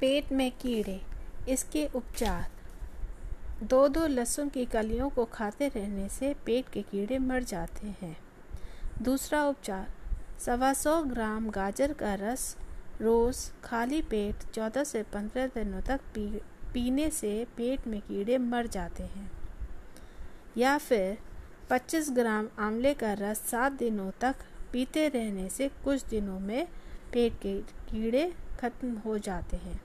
पेट में कीड़े, इसके उपचार। दो दो लहसुन की कलियों को खाते रहने से पेट के कीड़े मर जाते हैं। दूसरा उपचार, सवा सौ ग्राम गाजर का रस रोज़ खाली पेट चौदह से पंद्रह दिनों तक पी, पीने से पेट में कीड़े मर जाते हैं। या फिर 25 ग्राम आंवले का रस सात दिनों तक पीते रहने से कुछ दिनों में पेट के कीड़े खत्म हो जाते हैं।